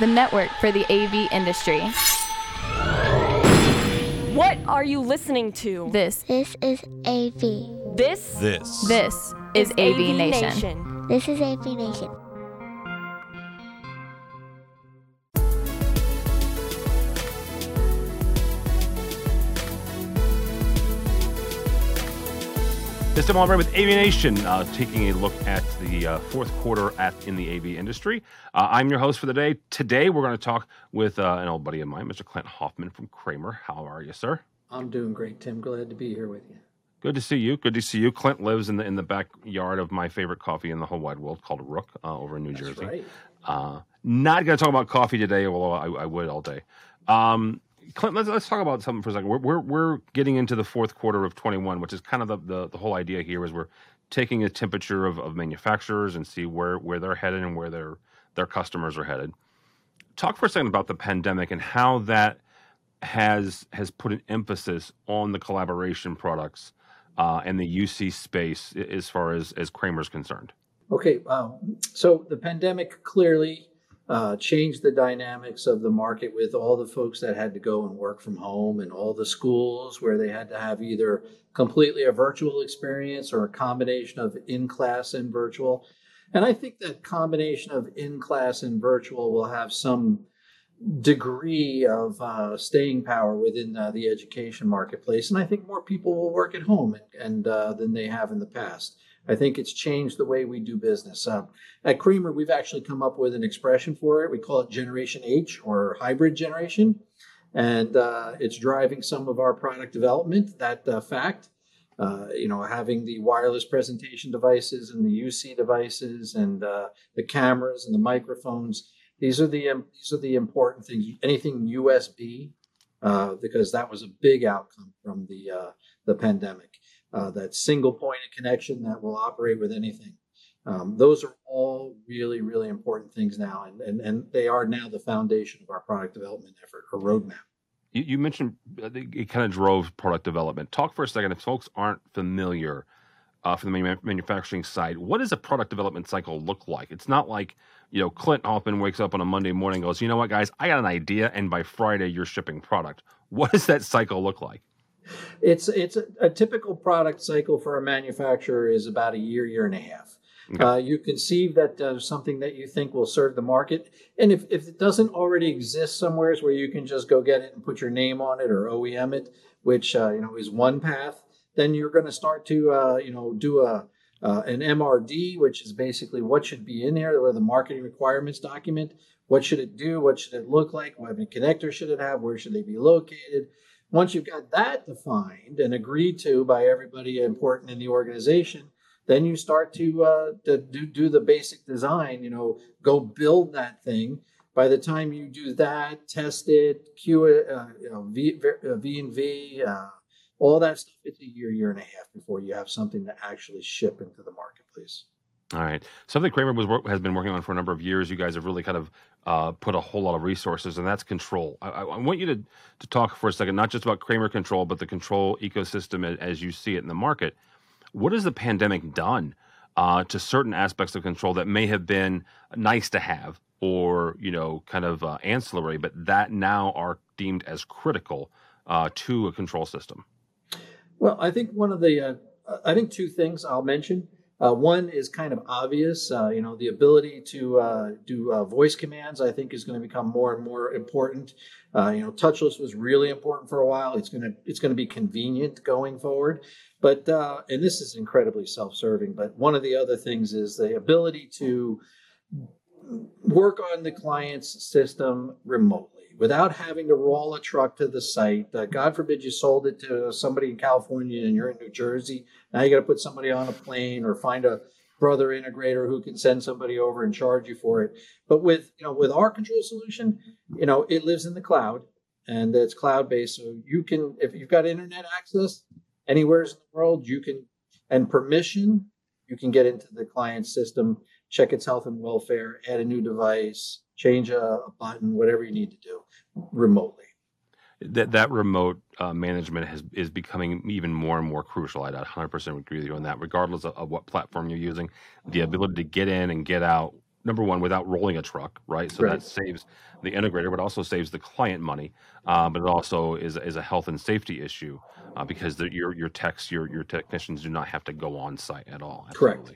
the network for the AV industry. What are you listening to? This, This is AV. This This. this is AV, Nation. Nation. This is AV Nation. This is Tim Albright with AVNation, uh, taking a look at the uh, fourth quarter at in the AV industry. Uh, I'm your host for the day. Today, we're going to talk with uh, an old buddy of mine, Mr. Clint Hoffman from Kramer. How are you, sir? I'm doing great, Tim. Glad to be here with you. Good to see you. Good to see you. Clint lives in the in the backyard of my favorite coffee in the whole wide world, called Rook, uh, over in New That's Jersey. right. Uh, not going to talk about coffee today, although I, I would all day. Um, Clint, let's, let's talk about something for a second. We're, we're, we're getting into the fourth quarter of 21, which is kind of the, the, the whole idea here is we're taking a temperature of, of manufacturers and see where, where they're headed and where their, their customers are headed. Talk for a second about the pandemic and how that has has put an emphasis on the collaboration products uh, and the UC space as far as, as Kramer's concerned. Okay, um, so the pandemic clearly uh, changed the dynamics of the market with all the folks that had to go and work from home and all the schools where they had to have either completely a virtual experience or a combination of in class and virtual. And I think that combination of in class and virtual will have some degree of uh, staying power within uh, the education marketplace. And I think more people will work at home and, and uh, than they have in the past. I think it's changed the way we do business. Uh, at Kramer, we've actually come up with an expression for it. We call it Generation H or hybrid generation. And uh, it's driving some of our product development, that uh, fact. Uh, you know, having the wireless presentation devices and the UC devices and uh, the cameras and the microphones. These are the um, these are the important things. Anything USB, uh, because that was a big outcome from the uh, the pandemic. Uh, that single point of connection that will operate with anything. Um, those are all really really important things now, and, and and they are now the foundation of our product development effort or roadmap. You, you mentioned it kind of drove product development. Talk for a second. If folks aren't familiar uh, from the manufacturing side, what does a product development cycle look like? It's not like you know Clint Hoffman wakes up on a Monday morning goes, you know what, guys, I got an idea, and by Friday you're shipping product. What does that cycle look like? It's it's a, a typical product cycle for a manufacturer is about a year, year and a half. Okay. Uh, you conceive that uh, something that you think will serve the market, and if, if it doesn't already exist somewheres where you can just go get it and put your name on it or OEM it, which uh, you know is one path, then you're going to start to uh, you know do a uh, an MRD, which is basically what should be in there, or the marketing requirements document. What should it do? What should it look like? What kind of connector should it have? Where should they be located? Once you've got that defined and agreed to by everybody important in the organization, then you start to, uh, to do, do the basic design, you know, go build that thing. By the time you do that, test it, it, uh, you know, V, uh, v and V, uh, all that stuff, it's a year, year and a half before you have something to actually ship into the marketplace. All right. Something Kramer was has been working on for a number of years. You guys have really kind of uh, put a whole lot of resources, and that's control. I, I I want you to to talk for a second, not just about Kramer Control, but the control ecosystem as you see it in the market. What has the pandemic done uh, to certain aspects of control that may have been nice to have, or you know, kind of uh, ancillary, but that now are deemed as critical uh, to a control system? Well, I think one of the, uh, I think two things I'll mention. Uh, one is kind of obvious, uh, you know, the ability to uh, do uh, voice commands. I think is going to become more and more important. Uh, you know, touchless was really important for a while. It's gonna it's gonna be convenient going forward. But uh, and this is incredibly self-serving. But one of the other things is the ability to work on the client's system remotely without having to roll a truck to the site. Uh, God forbid you sold it to somebody in California and you're in New Jersey. Now you got to put somebody on a plane or find a brother integrator who can send somebody over and charge you for it. But with you know with our control solution, you know it lives in the cloud and it's cloud based. So you can if you've got internet access anywhere in the world, you can and permission, you can get into the client system, check its health and welfare, add a new device, change a, a button, whatever you need to do remotely. that that remote uh, management has is becoming even more and more crucial. I 100% agree with you on that. Regardless of, of what platform you're using, the ability to get in and get out number one without rolling a truck, right? So Right. that saves the integrator, but also saves the client money. Uh, but it also is is a health and safety issue uh, because the, your your techs, your your technicians do not have to go on site at all. Correct.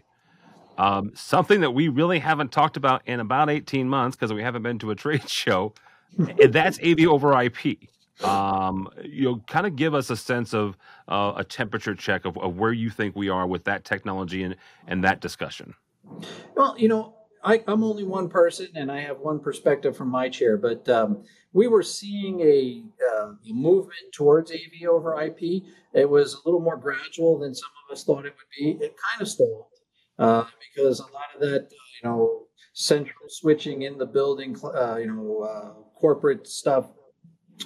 Um, something that we really haven't talked about in about 18 months because we haven't been to a trade show, that's AV over IP. Um, you know, kind of give us a sense of uh, a temperature check of, of where you think we are with that technology and, and that discussion. Well, you know, I, I'm only one person and I have one perspective from my chair, but um, we were seeing a uh, movement towards AV over IP. It was a little more gradual than some of us thought it would be. It kind of stalled uh, because a lot of that, uh, you know, central switching in the building, uh, you know, uh, corporate stuff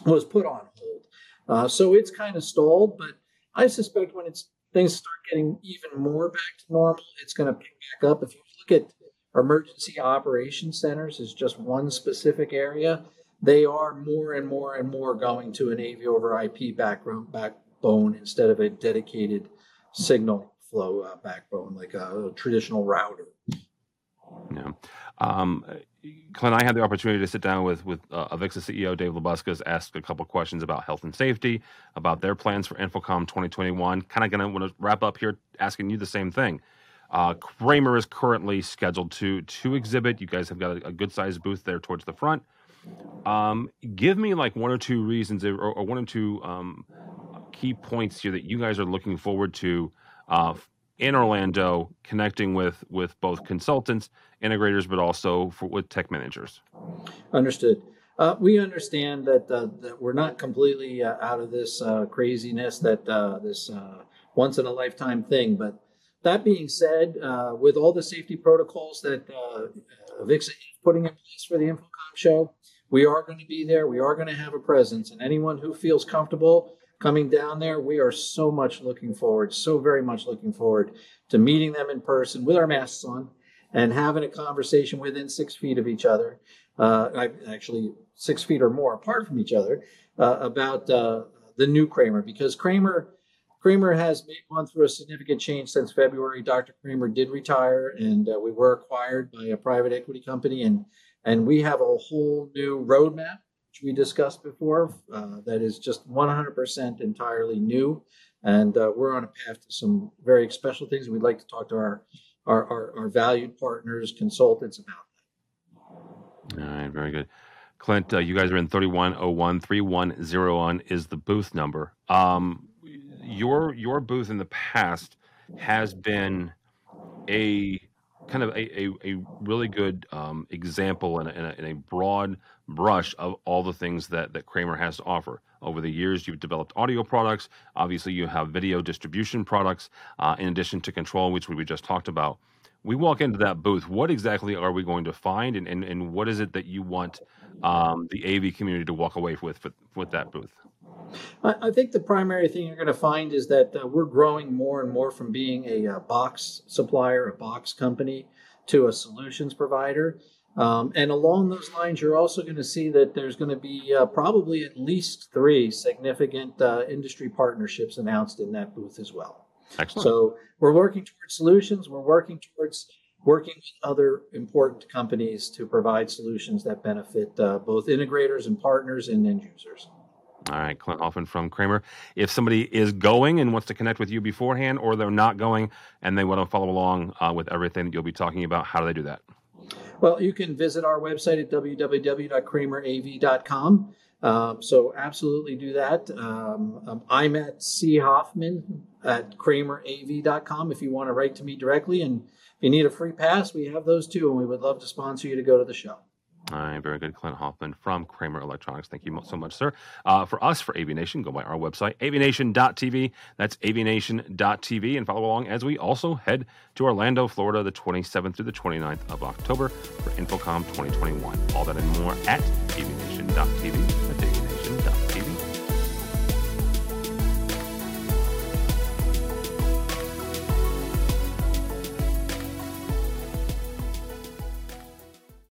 was put on hold. Uh, so it's kind of stalled, but I suspect when it's things start getting even more back to normal, it's going to pick back up. If you look at emergency operation centers as just one specific area, they are more and more and more going to an AV over IP background backbone instead of a dedicated signal flow uh, backbone like a, traditional router. Yeah. Um, Clint, I had the opportunity to sit down with with uh, Avixa CEO Dave Labuskes, ask a couple questions about health and safety, about their plans for InfoComm 2021. Kind of going to want to wrap up here, asking you the same thing. Uh, Kramer is currently scheduled to to exhibit. You guys have got a, a good sized booth there towards the front. Um, give me like one or two reasons, or, or one or two um, key points here that you guys are looking forward to uh, in Orlando, connecting with with both consultants, integrators, but also for, with tech managers. Understood. Uh, we understand that, uh, that we're not completely uh, out of this uh, craziness, that uh, this uh, once in a lifetime thing. But that being said, with all the safety protocols that uh, is putting in place for the InfoComm show, we are going to be there. We are going to have a presence, and anyone who feels comfortable coming down there, we are so much looking forward, so very much looking forward to meeting them in person with our masks on and having a conversation within six feet of each other. Uh, actually, six feet or more apart from each other uh, about uh, the new Kramer because Kramer. Kramer has made, gone through a significant change since February. Dr. Kramer did retire, and uh, we were acquired by a private equity company, and and we have a whole new roadmap which we discussed before, uh, that is just 100% entirely new. And uh, we're on a path to some very special things. We'd like to talk to our, our, our, our valued partners, consultants about that. All right, very good. Clint, uh, you guys are in 3101. 3101 is the booth number. Um, your your booth in the past has been a kind of a, a, a really good um, example and a, a broad brush of all the things that, that Kramer has to offer. Over the years, you've developed audio products. Obviously, you have video distribution products, uh, in addition to control, which we just talked about. We walk into that booth. What exactly are we going to find, and, and, and what is it that you want um, the AV community to walk away with with, with that booth? I, think the primary thing you're going to find is that uh, we're growing more and more from being a, uh box supplier, a box company, to a solutions provider. Um, and along those lines, you're also going to see that there's going to be uh, probably at least three significant uh, industry partnerships announced in that booth as well. Excellent. So we're working towards solutions. We're working towards working with other important companies to provide solutions that benefit uh, both integrators and partners and end users. All right, Clint Hoffman from Kramer. If somebody is going and wants to connect with you beforehand, or they're not going and they want to follow along uh, with everything that you'll be talking about, how do they do that? Well, you can visit our website at www.kramerav.com. Um, so absolutely do that. Um, um, I'm at C Hoffman at kramerav.com if you want to write to me directly. And if you need a free pass, we have those too, and we would love to sponsor you to go to the show. All right, very good. Clint Hoffman from Kramer Electronics. Thank you so much, sir. Uh, for us, for AVNation, go by our website, avnation.tv. That's avnation.tv. And follow along as we also head to Orlando, Florida, the 27th through the 29th of October for InfoComm 2021. All that and more at avnation.tv.